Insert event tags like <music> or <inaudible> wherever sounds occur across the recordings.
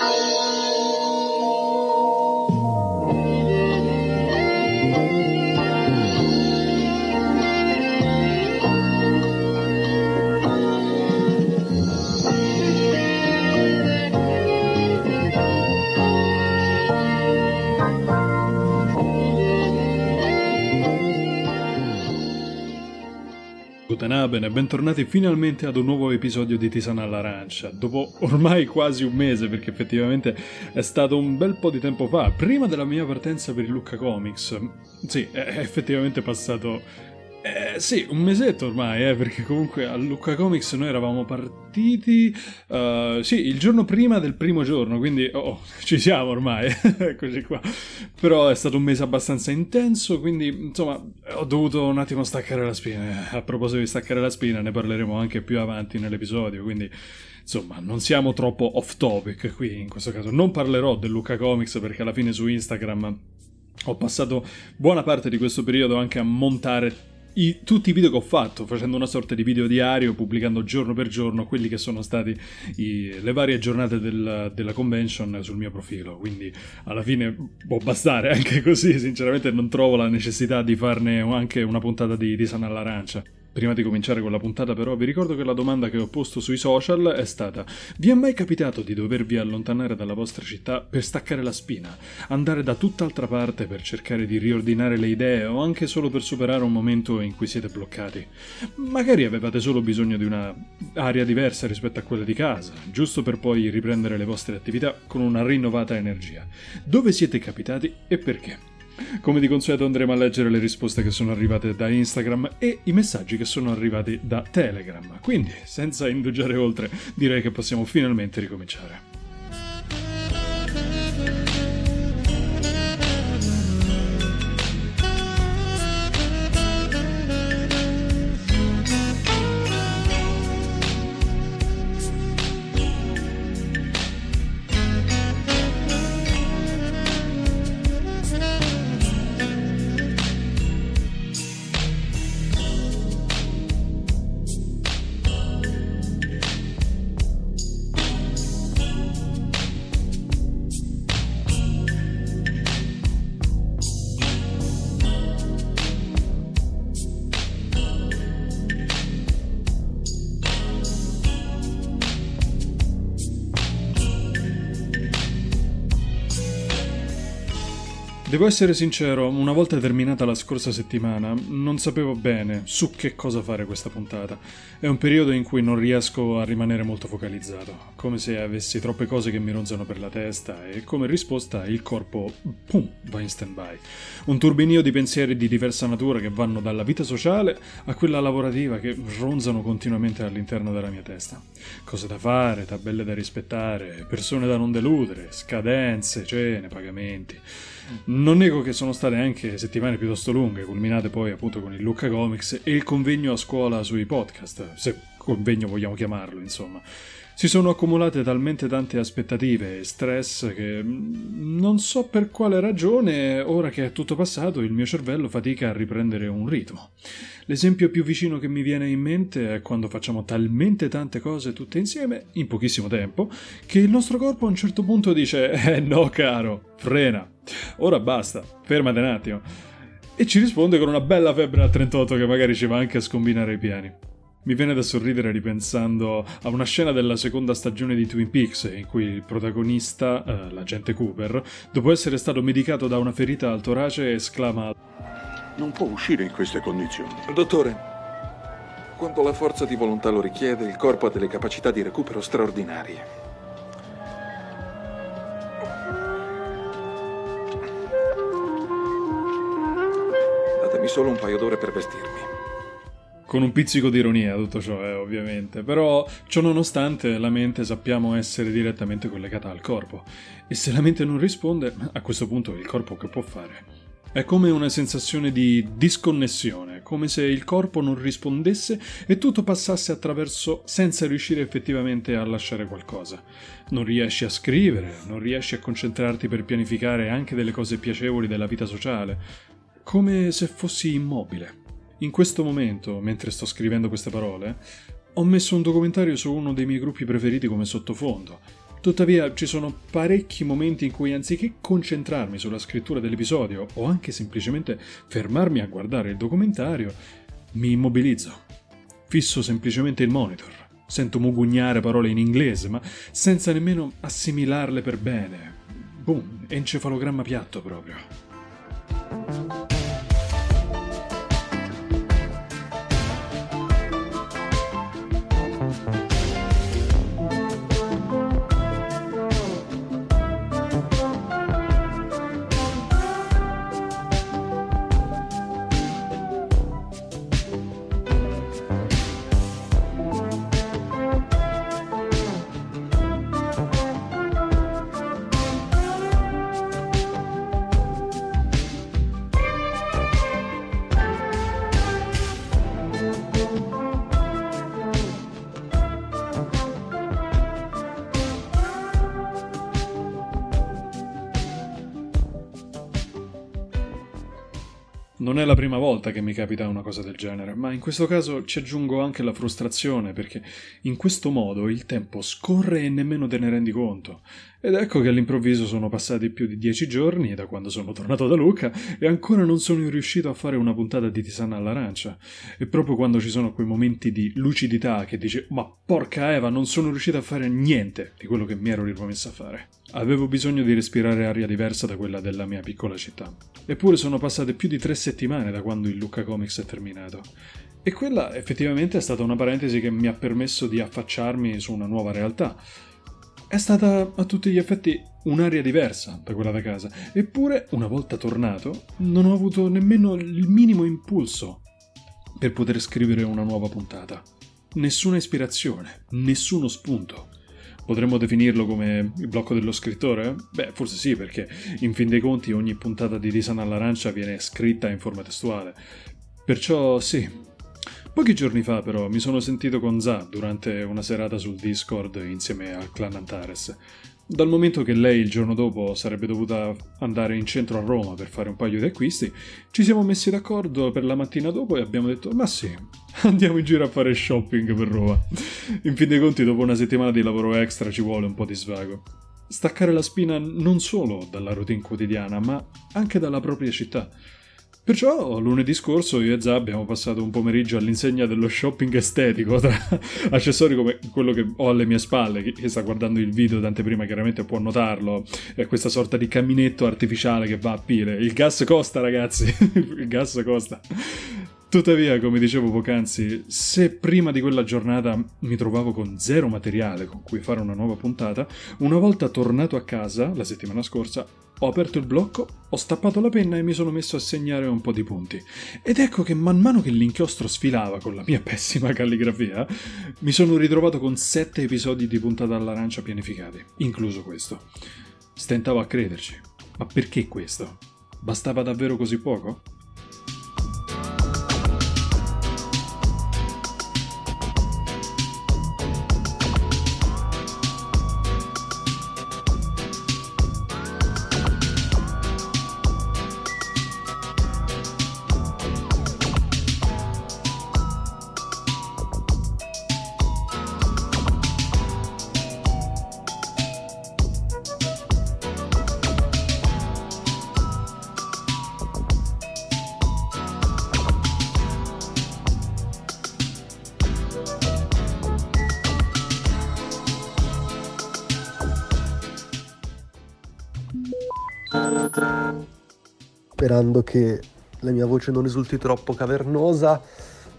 Música Guten e bentornati finalmente ad un nuovo episodio di Tisana all'Arancia. Dopo ormai quasi un mese, perché effettivamente è stato un bel po' di tempo fa, prima della mia partenza per il Lucca Comics. Sì, è effettivamente passato eh, sì, un mesetto ormai, eh, perché comunque a Lucca Comics noi eravamo partiti, uh, sì, il giorno prima del primo giorno, quindi oh, ci siamo ormai, <laughs> eccoci qua. Però è stato un mese abbastanza intenso, quindi insomma ho dovuto un attimo staccare la spina. A proposito di staccare la spina, ne parleremo anche più avanti nell'episodio, quindi insomma non siamo troppo off topic qui in questo caso. Non parlerò del Lucca Comics perché alla fine su Instagram ho passato buona parte di questo periodo anche a montare i, tutti i video che ho fatto, facendo una sorta di video diario, pubblicando giorno per giorno quelli che sono stati i, le varie giornate del, della convention sul mio profilo. Quindi alla fine può bastare anche così, sinceramente non trovo la necessità di farne anche una puntata di, di Sana all'arancia. Prima di cominciare con la puntata però vi ricordo che la domanda che ho posto sui social è stata Vi è mai capitato di dovervi allontanare dalla vostra città per staccare la spina, andare da tutt'altra parte per cercare di riordinare le idee o anche solo per superare un momento in cui siete bloccati? Magari avevate solo bisogno di una aria diversa rispetto a quella di casa, giusto per poi riprendere le vostre attività con una rinnovata energia. Dove siete capitati e perché? Come di consueto andremo a leggere le risposte che sono arrivate da Instagram e i messaggi che sono arrivati da Telegram. Quindi, senza indugiare oltre, direi che possiamo finalmente ricominciare. Devo essere sincero, una volta terminata la scorsa settimana, non sapevo bene su che cosa fare questa puntata. È un periodo in cui non riesco a rimanere molto focalizzato, come se avessi troppe cose che mi ronzano per la testa e come risposta il corpo, pum, va in stand-by. Un turbinio di pensieri di diversa natura che vanno dalla vita sociale a quella lavorativa che ronzano continuamente all'interno della mia testa. Cose da fare, tabelle da rispettare, persone da non deludere, scadenze, cene, pagamenti. Non nego che sono state anche settimane piuttosto lunghe, culminate poi appunto con il Lucca Comics e il convegno a scuola sui podcast, se convegno vogliamo chiamarlo, insomma. Si sono accumulate talmente tante aspettative e stress che mm, non so per quale ragione, ora che è tutto passato, il mio cervello fatica a riprendere un ritmo. L'esempio più vicino che mi viene in mente è quando facciamo talmente tante cose tutte insieme, in pochissimo tempo, che il nostro corpo a un certo punto dice Eh no caro, frena, ora basta, fermate un attimo. E ci risponde con una bella febbre a 38 che magari ci va anche a scombinare i piani. Mi viene da sorridere ripensando a una scena della seconda stagione di Twin Peaks in cui il protagonista, eh, l'agente Cooper, dopo essere stato medicato da una ferita al torace, esclama Non può uscire in queste condizioni. Dottore, quando la forza di volontà lo richiede, il corpo ha delle capacità di recupero straordinarie. Solo un paio d'ore per vestirmi con un pizzico di ironia tutto ciò, eh, ovviamente. Però, ciò nonostante, la mente sappiamo essere direttamente collegata al corpo. E se la mente non risponde, a questo punto il corpo che può fare? È come una sensazione di disconnessione, come se il corpo non rispondesse e tutto passasse attraverso senza riuscire effettivamente a lasciare qualcosa. Non riesci a scrivere, non riesci a concentrarti per pianificare anche delle cose piacevoli della vita sociale, come se fossi immobile. In questo momento, mentre sto scrivendo queste parole, ho messo un documentario su uno dei miei gruppi preferiti come sottofondo Tuttavia ci sono parecchi momenti in cui anziché concentrarmi sulla scrittura dell'episodio o anche semplicemente fermarmi a guardare il documentario, mi immobilizzo. Fisso semplicemente il monitor. Sento mugugnare parole in inglese, ma senza nemmeno assimilarle per bene. Boom, encefalogramma piatto proprio. Non è la prima volta che mi capita una cosa del genere, ma in questo caso ci aggiungo anche la frustrazione perché in questo modo il tempo scorre e nemmeno te ne rendi conto. Ed ecco che all'improvviso sono passati più di dieci giorni da quando sono tornato da Luca e ancora non sono riuscito a fare una puntata di Tisana all'arancia. E proprio quando ci sono quei momenti di lucidità che dici ma porca Eva non sono riuscito a fare niente di quello che mi ero ripromesso a fare. Avevo bisogno di respirare aria diversa da quella della mia piccola città. Eppure sono passate più di tre settimane da quando il Lucca Comics è terminato. E quella effettivamente è stata una parentesi che mi ha permesso di affacciarmi su una nuova realtà. È stata a tutti gli effetti un'aria diversa da quella da casa, eppure, una volta tornato, non ho avuto nemmeno il minimo impulso per poter scrivere una nuova puntata. Nessuna ispirazione, nessuno spunto. Potremmo definirlo come il blocco dello scrittore? Beh, forse sì, perché in fin dei conti ogni puntata di Disana all'arancia viene scritta in forma testuale. Perciò sì. Pochi giorni fa, però, mi sono sentito con Za durante una serata sul Discord insieme al clan Antares. Dal momento che lei il giorno dopo sarebbe dovuta andare in centro a Roma per fare un paio di acquisti, ci siamo messi d'accordo per la mattina dopo e abbiamo detto: Ma sì, <laughs> andiamo in giro a fare shopping per Roma. In fin dei conti, dopo una settimana di lavoro extra ci vuole un po' di svago. Staccare la spina non solo dalla routine quotidiana, ma anche dalla propria città. Perciò lunedì scorso io e Za abbiamo passato un pomeriggio all'insegna dello shopping estetico tra <laughs> accessori come quello che ho alle mie spalle, chi sta guardando il video d'anteprima chiaramente può notarlo, è questa sorta di caminetto artificiale che va a pile. Il gas costa ragazzi, <laughs> il gas costa. Tuttavia, come dicevo poc'anzi, se prima di quella giornata mi trovavo con zero materiale con cui fare una nuova puntata, una volta tornato a casa, la settimana scorsa, ho aperto il blocco, ho stappato la penna e mi sono messo a segnare un po' di punti. Ed ecco che man mano che l'inchiostro sfilava con la mia <laughs> pessima calligrafia, mi sono ritrovato con sette episodi di puntata all'arancia pianificati, incluso questo. Stentavo a crederci. Ma perché questo? Bastava davvero così poco? Sperando che la mia voce non risulti troppo cavernosa.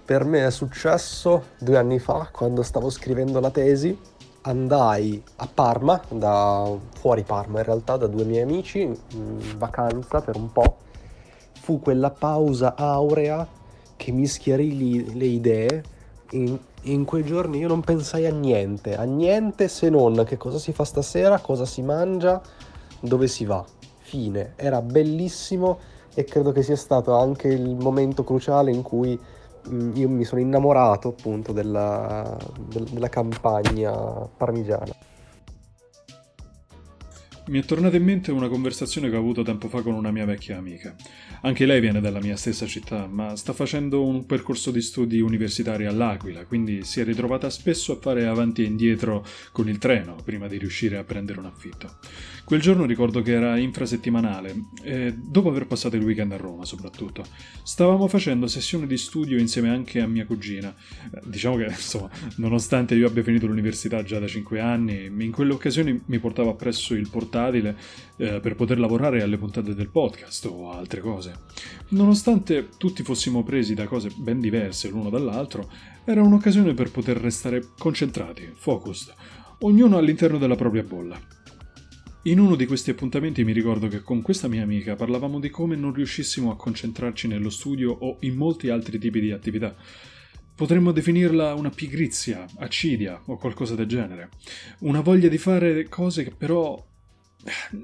Per me è successo due anni fa, quando stavo scrivendo la tesi, andai a Parma, da fuori Parma in realtà, da due miei amici, in vacanza per un po'. Fu quella pausa aurea che mi schiarì le idee. In, in quei giorni io non pensai a niente, a niente se non che cosa si fa stasera, cosa si mangia, dove si va. Fine. Era bellissimo e credo che sia stato anche il momento cruciale in cui mh, io mi sono innamorato appunto della, del, della campagna parmigiana. Mi è tornata in mente una conversazione che ho avuto tempo fa con una mia vecchia amica. Anche lei viene dalla mia stessa città, ma sta facendo un percorso di studi universitari all'Aquila, quindi si è ritrovata spesso a fare avanti e indietro con il treno prima di riuscire a prendere un affitto. Quel giorno ricordo che era infrasettimanale e dopo aver passato il weekend a Roma soprattutto. Stavamo facendo sessioni di studio insieme anche a mia cugina. Diciamo che, insomma, nonostante io abbia finito l'università già da 5 anni, in quelle occasioni mi portava appresso il portatile eh, per poter lavorare alle puntate del podcast o altre cose. Nonostante tutti fossimo presi da cose ben diverse l'uno dall'altro, era un'occasione per poter restare concentrati, focused, ognuno all'interno della propria bolla. In uno di questi appuntamenti mi ricordo che con questa mia amica parlavamo di come non riuscissimo a concentrarci nello studio o in molti altri tipi di attività. Potremmo definirla una pigrizia, accidia o qualcosa del genere. Una voglia di fare cose che però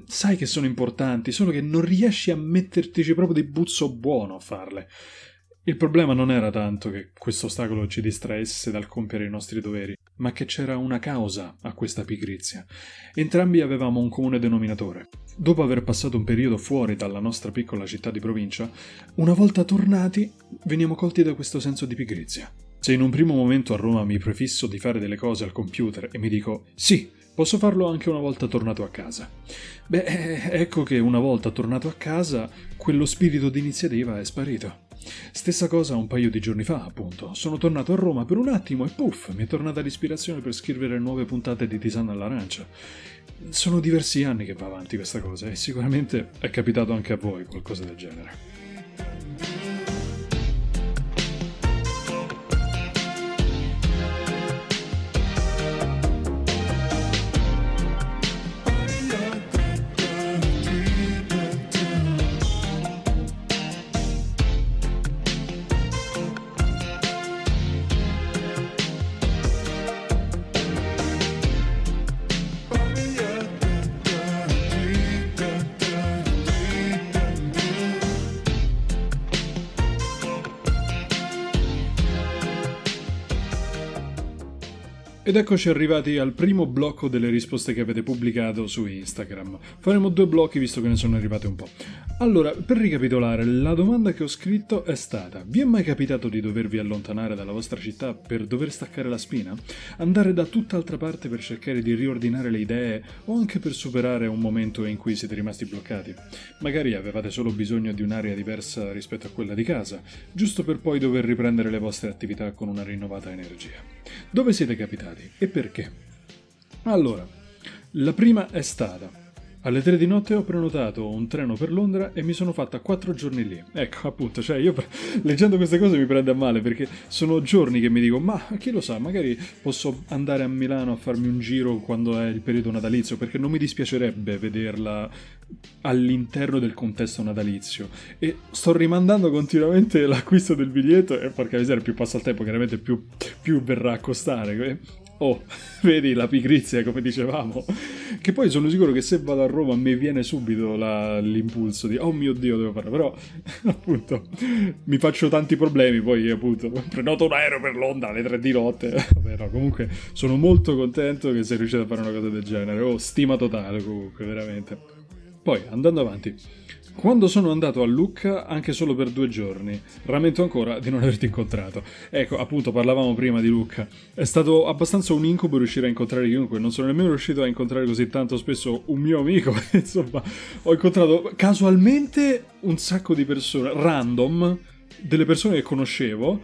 sai che sono importanti, solo che non riesci a mettertici proprio di buzzo buono a farle. Il problema non era tanto che questo ostacolo ci distraesse dal compiere i nostri doveri, ma che c'era una causa a questa pigrizia. Entrambi avevamo un comune denominatore. Dopo aver passato un periodo fuori dalla nostra piccola città di provincia, una volta tornati veniamo colti da questo senso di pigrizia. Se in un primo momento a Roma mi prefisso di fare delle cose al computer e mi dico sì, posso farlo anche una volta tornato a casa. Beh, eh, ecco che una volta tornato a casa, quello spirito di iniziativa è sparito. Stessa cosa un paio di giorni fa, appunto. Sono tornato a Roma per un attimo e puff, mi è tornata l'ispirazione per scrivere nuove puntate di Tisana all'arancia. Sono diversi anni che va avanti questa cosa e sicuramente è capitato anche a voi qualcosa del genere. Ed eccoci arrivati al primo blocco delle risposte che avete pubblicato su Instagram. Faremo due blocchi visto che ne sono arrivate un po'. Allora, per ricapitolare, la domanda che ho scritto è stata: Vi è mai capitato di dovervi allontanare dalla vostra città per dover staccare la spina? Andare da tutt'altra parte per cercare di riordinare le idee o anche per superare un momento in cui siete rimasti bloccati? Magari avevate solo bisogno di un'area diversa rispetto a quella di casa, giusto per poi dover riprendere le vostre attività con una rinnovata energia. Dove siete capitati e perché? Allora, la prima è stata alle tre di notte ho prenotato un treno per Londra e mi sono fatta quattro giorni lì. Ecco, appunto, cioè io <laughs> leggendo queste cose mi prende a male perché sono giorni che mi dico, ma chi lo sa, magari posso andare a Milano a farmi un giro quando è il periodo natalizio, perché non mi dispiacerebbe vederla all'interno del contesto natalizio. E sto rimandando continuamente <laughs> l'acquisto del biglietto e porca miseria, più passa il tempo, chiaramente più, più verrà a costare. Oh, <laughs> vedi la pigrizia, come dicevamo. Che poi sono sicuro che se vado a Roma mi viene subito la, l'impulso di oh mio dio, devo farlo. Però, <laughs> appunto, mi faccio tanti problemi. Poi, appunto, prenoto un aereo per Londra alle tre di notte. <laughs> Vabbè, no, comunque, sono molto contento che sei riuscito a fare una cosa del genere. Oh, stima totale, comunque, veramente. Poi, andando avanti. Quando sono andato a Lucca anche solo per due giorni, rammento ancora di non averti incontrato. Ecco, appunto, parlavamo prima di Lucca. È stato abbastanza un incubo riuscire a incontrare chiunque, non sono nemmeno riuscito a incontrare così tanto spesso un mio amico. <laughs> Insomma, ho incontrato casualmente un sacco di persone, random, delle persone che conoscevo,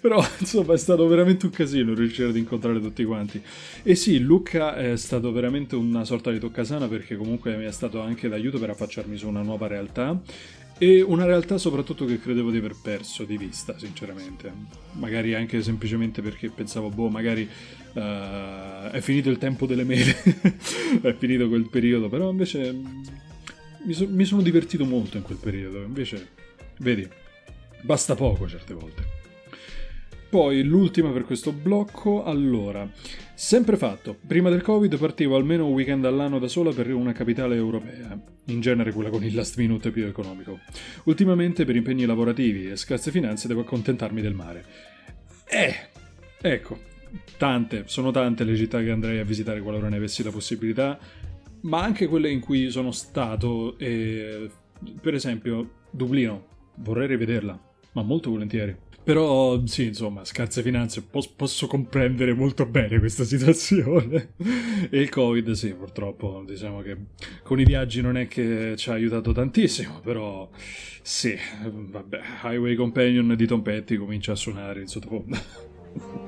però, <laughs> insomma, è stato veramente un casino riuscire ad incontrare tutti quanti. E sì, Luca è stato veramente una sorta di toccasana perché comunque mi è stato anche d'aiuto per affacciarmi su una nuova realtà. E una realtà soprattutto che credevo di aver perso di vista, sinceramente. Magari anche semplicemente perché pensavo, boh, magari uh, è finito il tempo delle mele, <laughs> è finito quel periodo, però invece mi, so- mi sono divertito molto in quel periodo. Invece, vedi, basta poco certe volte. Poi l'ultima per questo blocco, allora, sempre fatto, prima del Covid partivo almeno un weekend all'anno da sola per una capitale europea, in genere quella con il last minute più economico. Ultimamente per impegni lavorativi e scarse finanze devo accontentarmi del mare. Eh, ecco, tante, sono tante le città che andrei a visitare qualora ne avessi la possibilità, ma anche quelle in cui sono stato, e, per esempio Dublino, vorrei rivederla, ma molto volentieri. Però sì, insomma, scarse finanze, pos- posso comprendere molto bene questa situazione. <laughs> e il Covid, sì, purtroppo, diciamo che con i viaggi non è che ci ha aiutato tantissimo, però sì, vabbè, Highway Companion di Tom Petty comincia a suonare in sottofondo. <laughs>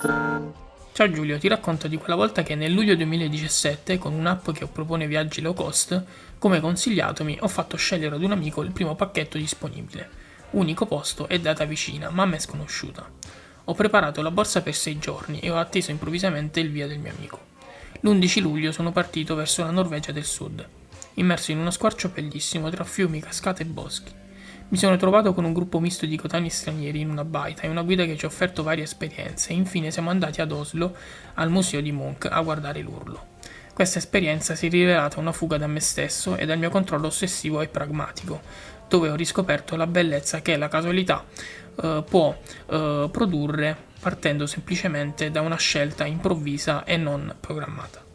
Ciao Giulio, ti racconto di quella volta che nel luglio 2017, con un'app che propone viaggi low cost, come consigliatomi, ho fatto scegliere ad un amico il primo pacchetto disponibile. Unico posto e data vicina, ma a me sconosciuta. Ho preparato la borsa per sei giorni e ho atteso improvvisamente il via del mio amico. L'11 luglio sono partito verso la Norvegia del Sud, immerso in uno squarcio bellissimo tra fiumi, cascate e boschi. Mi sono trovato con un gruppo misto di cotanei stranieri in una baita e una guida che ci ha offerto varie esperienze infine siamo andati ad Oslo al museo di Munch a guardare l'urlo. Questa esperienza si è rivelata una fuga da me stesso e dal mio controllo ossessivo e pragmatico, dove ho riscoperto la bellezza che la casualità eh, può eh, produrre partendo semplicemente da una scelta improvvisa e non programmata.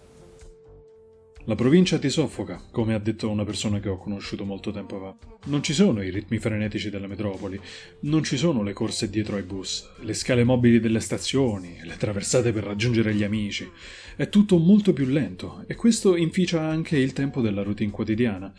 La provincia ti soffoca, come ha detto una persona che ho conosciuto molto tempo fa. Non ci sono i ritmi frenetici della metropoli, non ci sono le corse dietro ai bus, le scale mobili delle stazioni, le traversate per raggiungere gli amici. È tutto molto più lento e questo inficia anche il tempo della routine quotidiana.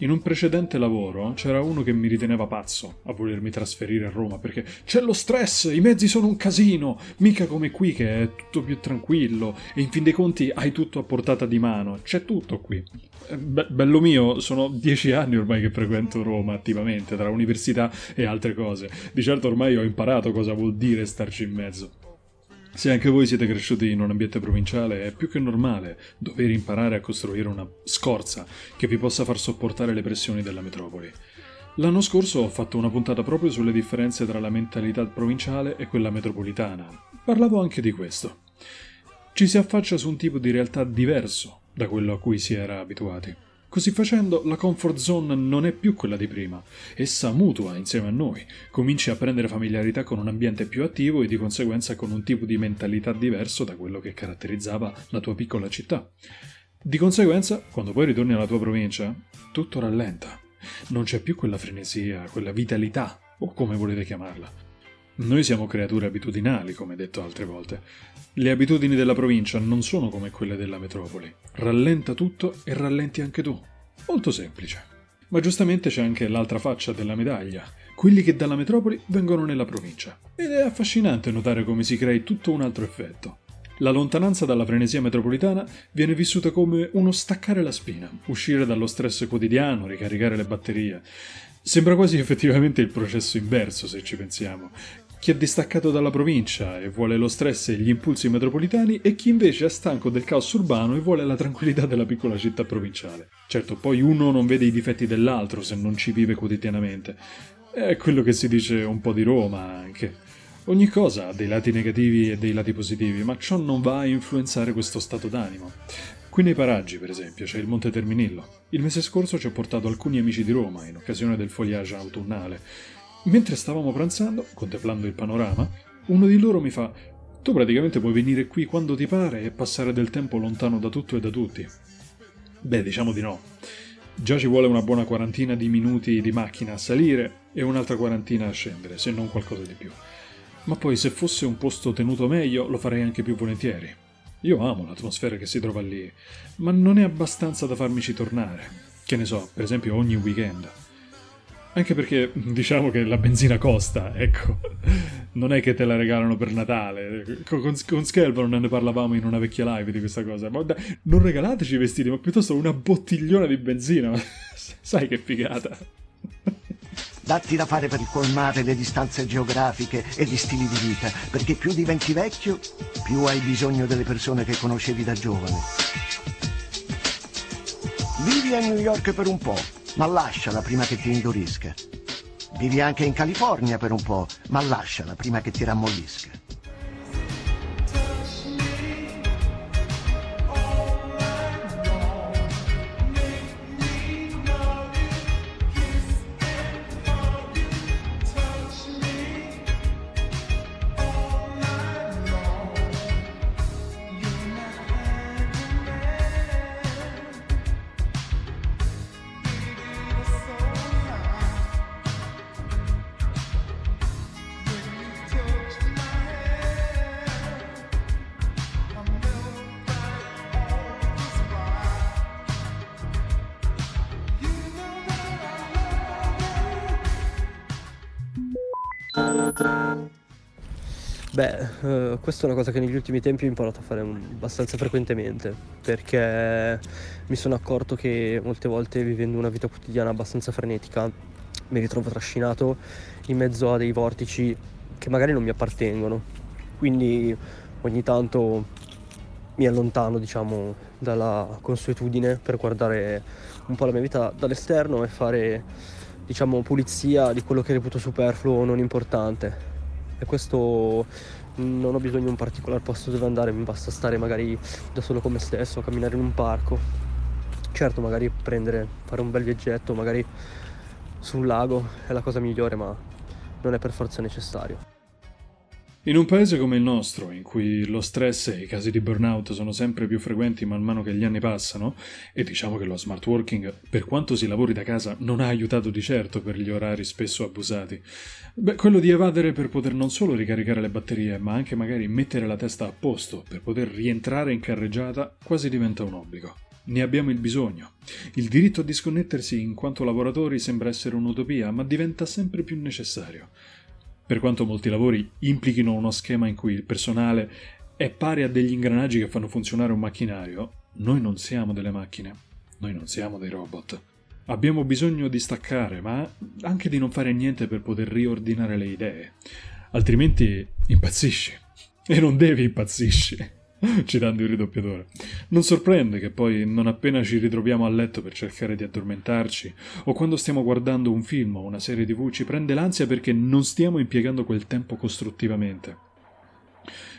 In un precedente lavoro c'era uno che mi riteneva pazzo a volermi trasferire a Roma perché c'è lo stress, i mezzi sono un casino, mica come qui che è tutto più tranquillo e in fin dei conti hai tutto a portata di mano, c'è tutto qui. Eh, be- bello mio, sono dieci anni ormai che frequento Roma attivamente tra università e altre cose. Di certo ormai ho imparato cosa vuol dire starci in mezzo. Se anche voi siete cresciuti in un ambiente provinciale, è più che normale dover imparare a costruire una scorza che vi possa far sopportare le pressioni della metropoli. L'anno scorso ho fatto una puntata proprio sulle differenze tra la mentalità provinciale e quella metropolitana. Parlavo anche di questo. Ci si affaccia su un tipo di realtà diverso da quello a cui si era abituati. Così facendo, la comfort zone non è più quella di prima, essa mutua insieme a noi, cominci a prendere familiarità con un ambiente più attivo e di conseguenza con un tipo di mentalità diverso da quello che caratterizzava la tua piccola città. Di conseguenza, quando poi ritorni alla tua provincia, tutto rallenta. Non c'è più quella frenesia, quella vitalità, o come volete chiamarla. Noi siamo creature abitudinali, come detto altre volte. Le abitudini della provincia non sono come quelle della metropoli. Rallenta tutto e rallenti anche tu. Molto semplice. Ma giustamente c'è anche l'altra faccia della medaglia, quelli che dalla metropoli vengono nella provincia. Ed è affascinante notare come si crei tutto un altro effetto. La lontananza dalla frenesia metropolitana viene vissuta come uno staccare la spina, uscire dallo stress quotidiano, ricaricare le batterie. Sembra quasi effettivamente il processo inverso, se ci pensiamo chi è distaccato dalla provincia e vuole lo stress e gli impulsi metropolitani e chi invece è stanco del caos urbano e vuole la tranquillità della piccola città provinciale. Certo, poi uno non vede i difetti dell'altro se non ci vive quotidianamente. È quello che si dice un po' di Roma anche. Ogni cosa ha dei lati negativi e dei lati positivi, ma ciò non va a influenzare questo stato d'animo. Qui nei paraggi, per esempio, c'è il Monte Terminillo. Il mese scorso ci ho portato alcuni amici di Roma in occasione del foliage autunnale. Mentre stavamo pranzando, contemplando il panorama, uno di loro mi fa: Tu praticamente puoi venire qui quando ti pare e passare del tempo lontano da tutto e da tutti. Beh, diciamo di no. Già ci vuole una buona quarantina di minuti di macchina a salire e un'altra quarantina a scendere, se non qualcosa di più. Ma poi se fosse un posto tenuto meglio lo farei anche più volentieri. Io amo l'atmosfera che si trova lì, ma non è abbastanza da farmici tornare. Che ne so, per esempio ogni weekend. Anche perché diciamo che la benzina costa, ecco. Non è che te la regalano per Natale. Con, con Skelborn ne parlavamo in una vecchia live di questa cosa. Ma dai, non regalateci i vestiti, ma piuttosto una bottigliona di benzina. <laughs> Sai che figata. Datti da fare per colmare le distanze geografiche e gli stili di vita, perché più diventi vecchio, più hai bisogno delle persone che conoscevi da giovane. Vivi a New York per un po', ma lasciala prima che ti indurisca. Vivi anche in California per un po', ma lasciala prima che ti rammollisca. Beh, eh, questa è una cosa che negli ultimi tempi ho imparato a fare abbastanza frequentemente, perché mi sono accorto che molte volte vivendo una vita quotidiana abbastanza frenetica mi ritrovo trascinato in mezzo a dei vortici che magari non mi appartengono. Quindi ogni tanto mi allontano, diciamo, dalla consuetudine per guardare un po' la mia vita dall'esterno e fare, diciamo, pulizia di quello che reputo superfluo o non importante e questo non ho bisogno di un particolare posto dove andare, mi basta stare magari da solo con me stesso, camminare in un parco. Certo, magari prendere, fare un bel viaggetto, magari su un lago è la cosa migliore, ma non è per forza necessario. In un paese come il nostro, in cui lo stress e i casi di burnout sono sempre più frequenti man mano che gli anni passano, e diciamo che lo smart working, per quanto si lavori da casa, non ha aiutato di certo per gli orari spesso abusati, beh, quello di evadere per poter non solo ricaricare le batterie, ma anche magari mettere la testa a posto per poter rientrare in carreggiata quasi diventa un obbligo. Ne abbiamo il bisogno. Il diritto a disconnettersi in quanto lavoratori sembra essere un'utopia, ma diventa sempre più necessario. Per quanto molti lavori implichino uno schema in cui il personale è pari a degli ingranaggi che fanno funzionare un macchinario, noi non siamo delle macchine, noi non siamo dei robot. Abbiamo bisogno di staccare, ma anche di non fare niente per poter riordinare le idee. Altrimenti impazzisci. E non devi impazzisci. <laughs> citando il ridoppiatore. Non sorprende che poi, non appena ci ritroviamo a letto per cercare di addormentarci, o quando stiamo guardando un film o una serie tv, ci prende l'ansia perché non stiamo impiegando quel tempo costruttivamente.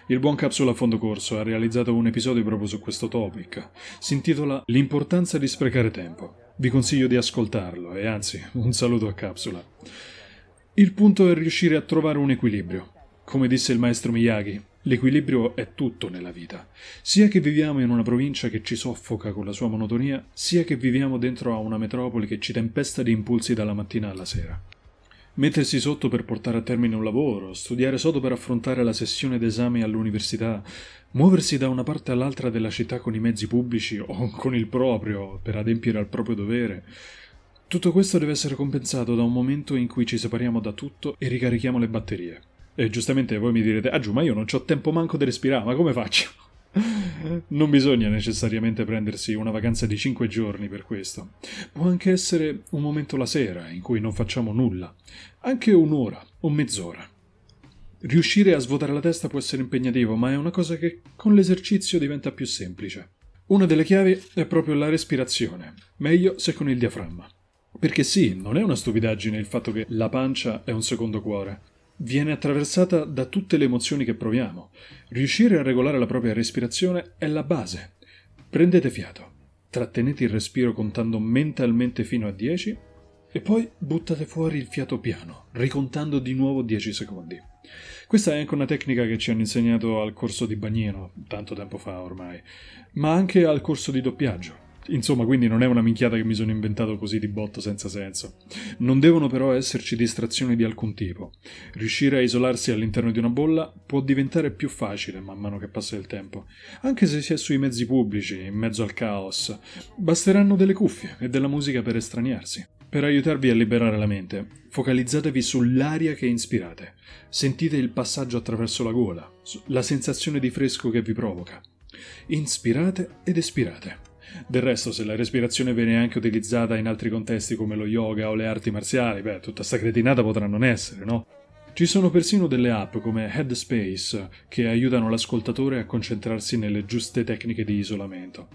Il buon Capsula a fondo corso ha realizzato un episodio proprio su questo topic. Si intitola L'importanza di sprecare tempo. Vi consiglio di ascoltarlo e anzi, un saluto a Capsula. Il punto è riuscire a trovare un equilibrio. Come disse il maestro Miyagi, L'equilibrio è tutto nella vita, sia che viviamo in una provincia che ci soffoca con la sua monotonia, sia che viviamo dentro a una metropoli che ci tempesta di impulsi dalla mattina alla sera. Mettersi sotto per portare a termine un lavoro, studiare sotto per affrontare la sessione d'esame all'università, muoversi da una parte all'altra della città con i mezzi pubblici o con il proprio per adempiere al proprio dovere, tutto questo deve essere compensato da un momento in cui ci separiamo da tutto e ricarichiamo le batterie. E giustamente voi mi direte, ah giù, ma io non ho tempo manco di respirare, ma come faccio? <laughs> Non bisogna necessariamente prendersi una vacanza di 5 giorni per questo. Può anche essere un momento la sera in cui non facciamo nulla, anche un'ora o mezz'ora. Riuscire a svuotare la testa può essere impegnativo, ma è una cosa che con l'esercizio diventa più semplice. Una delle chiavi è proprio la respirazione, meglio se con il diaframma. Perché sì, non è una stupidaggine il fatto che la pancia è un secondo cuore viene attraversata da tutte le emozioni che proviamo. Riuscire a regolare la propria respirazione è la base. Prendete fiato, trattenete il respiro contando mentalmente fino a 10 e poi buttate fuori il fiato piano, ricontando di nuovo 10 secondi. Questa è anche una tecnica che ci hanno insegnato al corso di bagnino, tanto tempo fa ormai, ma anche al corso di doppiaggio. Insomma, quindi non è una minchiata che mi sono inventato così di botto senza senso. Non devono però esserci distrazioni di alcun tipo. Riuscire a isolarsi all'interno di una bolla può diventare più facile man mano che passa il tempo, anche se si è sui mezzi pubblici, in mezzo al caos. Basteranno delle cuffie e della musica per estraniarsi. Per aiutarvi a liberare la mente, focalizzatevi sull'aria che inspirate. Sentite il passaggio attraverso la gola, la sensazione di fresco che vi provoca. Inspirate ed espirate Del resto, se la respirazione viene anche utilizzata in altri contesti come lo yoga o le arti marziali, beh, tutta sta cretinata potrà non essere, no? Ci sono persino delle app come Headspace che aiutano l'ascoltatore a concentrarsi nelle giuste tecniche di isolamento.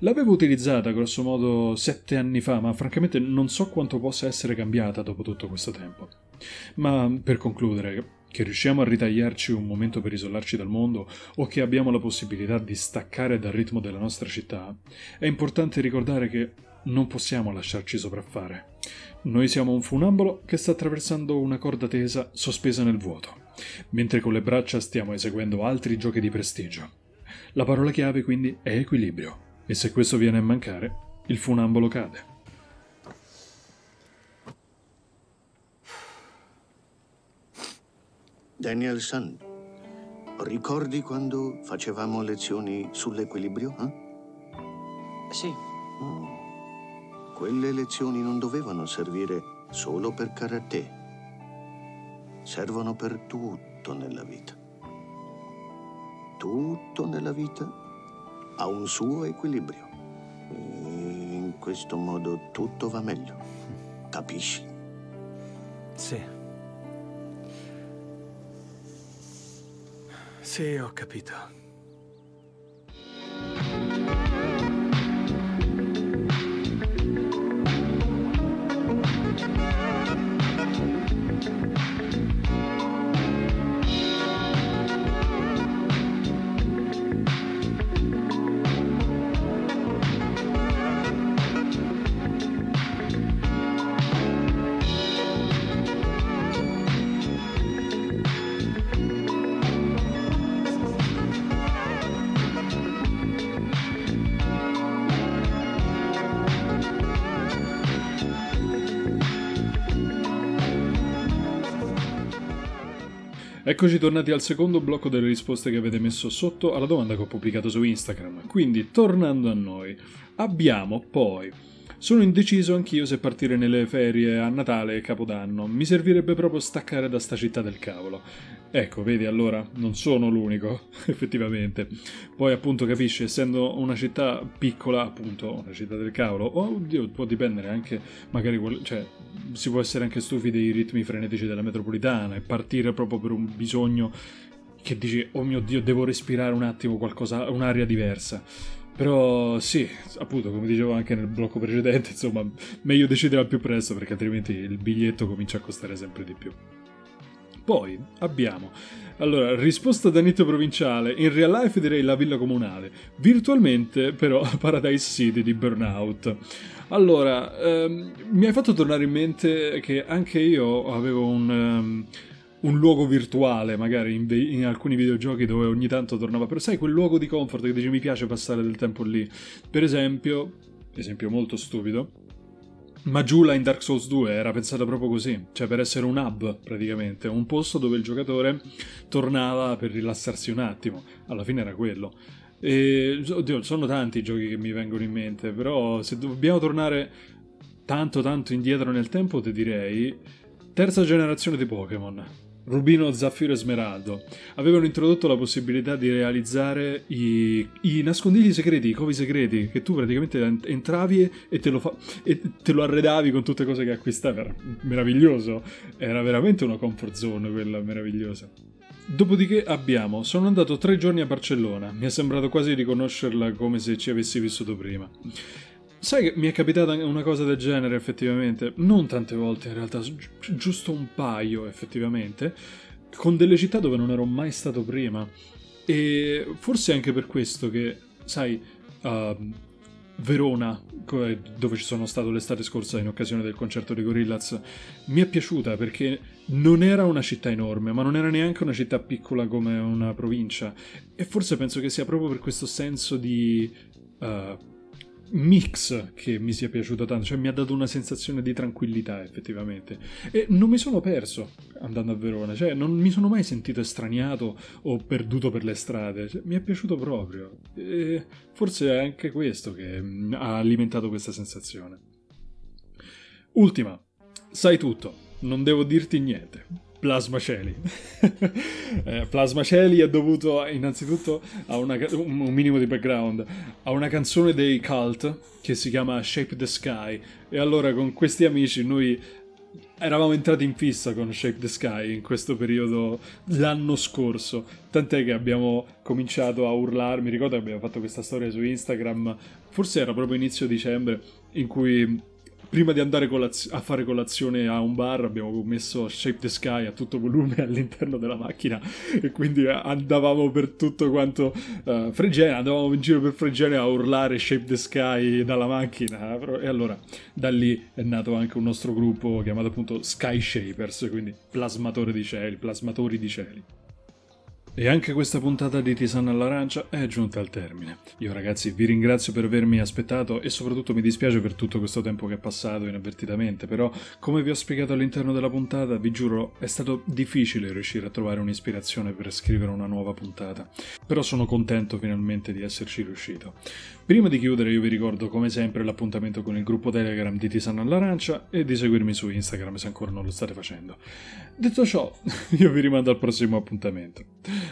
L'avevo utilizzata grosso modo sette anni fa, ma francamente non so quanto possa essere cambiata dopo tutto questo tempo. Ma per concludere, che riusciamo a ritagliarci un momento per isolarci dal mondo o che abbiamo la possibilità di staccare dal ritmo della nostra città, è importante ricordare che non possiamo lasciarci sopraffare. Noi siamo un funambolo che sta attraversando una corda tesa sospesa nel vuoto, mentre con le braccia stiamo eseguendo altri giochi di prestigio. La parola chiave quindi è equilibrio, e se questo viene a mancare, il funambolo cade. Danielson, ricordi quando facevamo lezioni sull'equilibrio? eh? Sì, Quelle lezioni non dovevano servire solo per karate. Servono per tutto nella vita. Tutto nella vita ha un suo equilibrio. E in questo modo tutto va meglio. Capisci? sì. Sì, ho capito. Eccoci tornati al secondo blocco delle risposte che avete messo sotto alla domanda che ho pubblicato su Instagram. Quindi, tornando a noi, abbiamo poi. Sono indeciso anch'io se partire nelle ferie a Natale e Capodanno. Mi servirebbe proprio staccare da sta città del cavolo. Ecco, vedi allora, non sono l'unico, <laughs> effettivamente. Poi appunto capisci, essendo una città piccola, appunto, una città del cavolo, o oddio, può dipendere anche, magari, cioè, si può essere anche stufi dei ritmi frenetici della metropolitana e partire proprio per un bisogno che dici, oh mio Dio, devo respirare un attimo qualcosa, un'aria diversa. Però sì, appunto, come dicevo anche nel blocco precedente, insomma, meglio decidere al più presto perché altrimenti il biglietto comincia a costare sempre di più. Poi abbiamo, allora, risposta da Nitto provinciale, in real life direi la villa comunale, virtualmente però <laughs> Paradise City di Burnout. Allora, ehm, mi hai fatto tornare in mente che anche io avevo un, ehm, un luogo virtuale, magari in, ve- in alcuni videogiochi dove ogni tanto tornava, però sai quel luogo di comfort che dici mi piace passare del tempo lì. Per esempio, esempio molto stupido, Majula in Dark Souls 2 era pensata proprio così, cioè per essere un hub praticamente, un posto dove il giocatore tornava per rilassarsi un attimo, alla fine era quello. E, oddio, sono tanti i giochi che mi vengono in mente, però se dobbiamo tornare tanto tanto indietro nel tempo ti direi terza generazione di Pokémon. Rubino, Zaffiro e Smeraldo avevano introdotto la possibilità di realizzare i, i nascondigli segreti, i covi segreti, che tu praticamente ent- entravi e- te, lo fa- e te lo arredavi con tutte cose che acquistavi. Era meraviglioso, era veramente una comfort zone quella meravigliosa. Dopodiché abbiamo, sono andato tre giorni a Barcellona, mi è sembrato quasi di conoscerla come se ci avessi vissuto prima. Sai che mi è capitata una cosa del genere effettivamente? Non tante volte in realtà, gi- giusto un paio effettivamente, con delle città dove non ero mai stato prima. E forse anche per questo che, sai, ehm, Verona, co- dove ci sono stato l'estate scorsa in occasione del concerto di Gorillaz, mi è piaciuta perché non era una città enorme, ma non era neanche una città piccola come una provincia. E forse penso che sia proprio per questo senso di eh, mix che mi sia piaciuto tanto, cioè mi ha dato una sensazione di tranquillità effettivamente. E non mi sono perso andando a Verona, cioè non mi sono mai sentito estraniato o perduto per le strade, Cioè, mi è piaciuto proprio. E forse è anche questo che mm, ha alimentato questa sensazione. Ultima, sai tutto, non devo dirti niente. Plasma Celi. <laughs> eh, Plasma Celi è dovuto innanzitutto a una, un minimo di background, a una canzone dei Cult che si chiama Shape the Sky e allora con questi amici noi eravamo entrati in fissa con Shape the Sky in questo periodo l'anno scorso, tant'è che abbiamo cominciato a urlare, mi ricordo che abbiamo fatto questa storia su Instagram, forse era proprio inizio dicembre, in cui prima di andare colaz- a fare colazione a un bar abbiamo messo Shape the Sky a tutto volume <laughs> all'interno della macchina e quindi andavamo per tutto quanto uh, Fregene, andavamo in giro per Fregene a urlare Shape the Sky dalla macchina e allora da lì è nato anche un nostro gruppo chiamato appunto Sky Shapers, quindi plasmatore di cieli, plasmatori di cieli. E anche questa puntata di Tisana all'arancia è giunta al termine. Io ragazzi vi ringrazio per avermi aspettato e soprattutto mi dispiace per tutto questo tempo che è passato inavvertitamente, però come vi ho spiegato all'interno della puntata, vi giuro è stato difficile riuscire a trovare un'ispirazione per scrivere una nuova puntata, però sono contento finalmente di esserci riuscito. Prima di chiudere io vi ricordo come sempre l'appuntamento con il gruppo Telegram di Tisana all'arancia e di seguirmi su Instagram se ancora non lo state facendo. Detto ciò, <laughs> io vi rimando al prossimo appuntamento.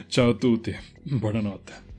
Ciao a tutti, buonanotte.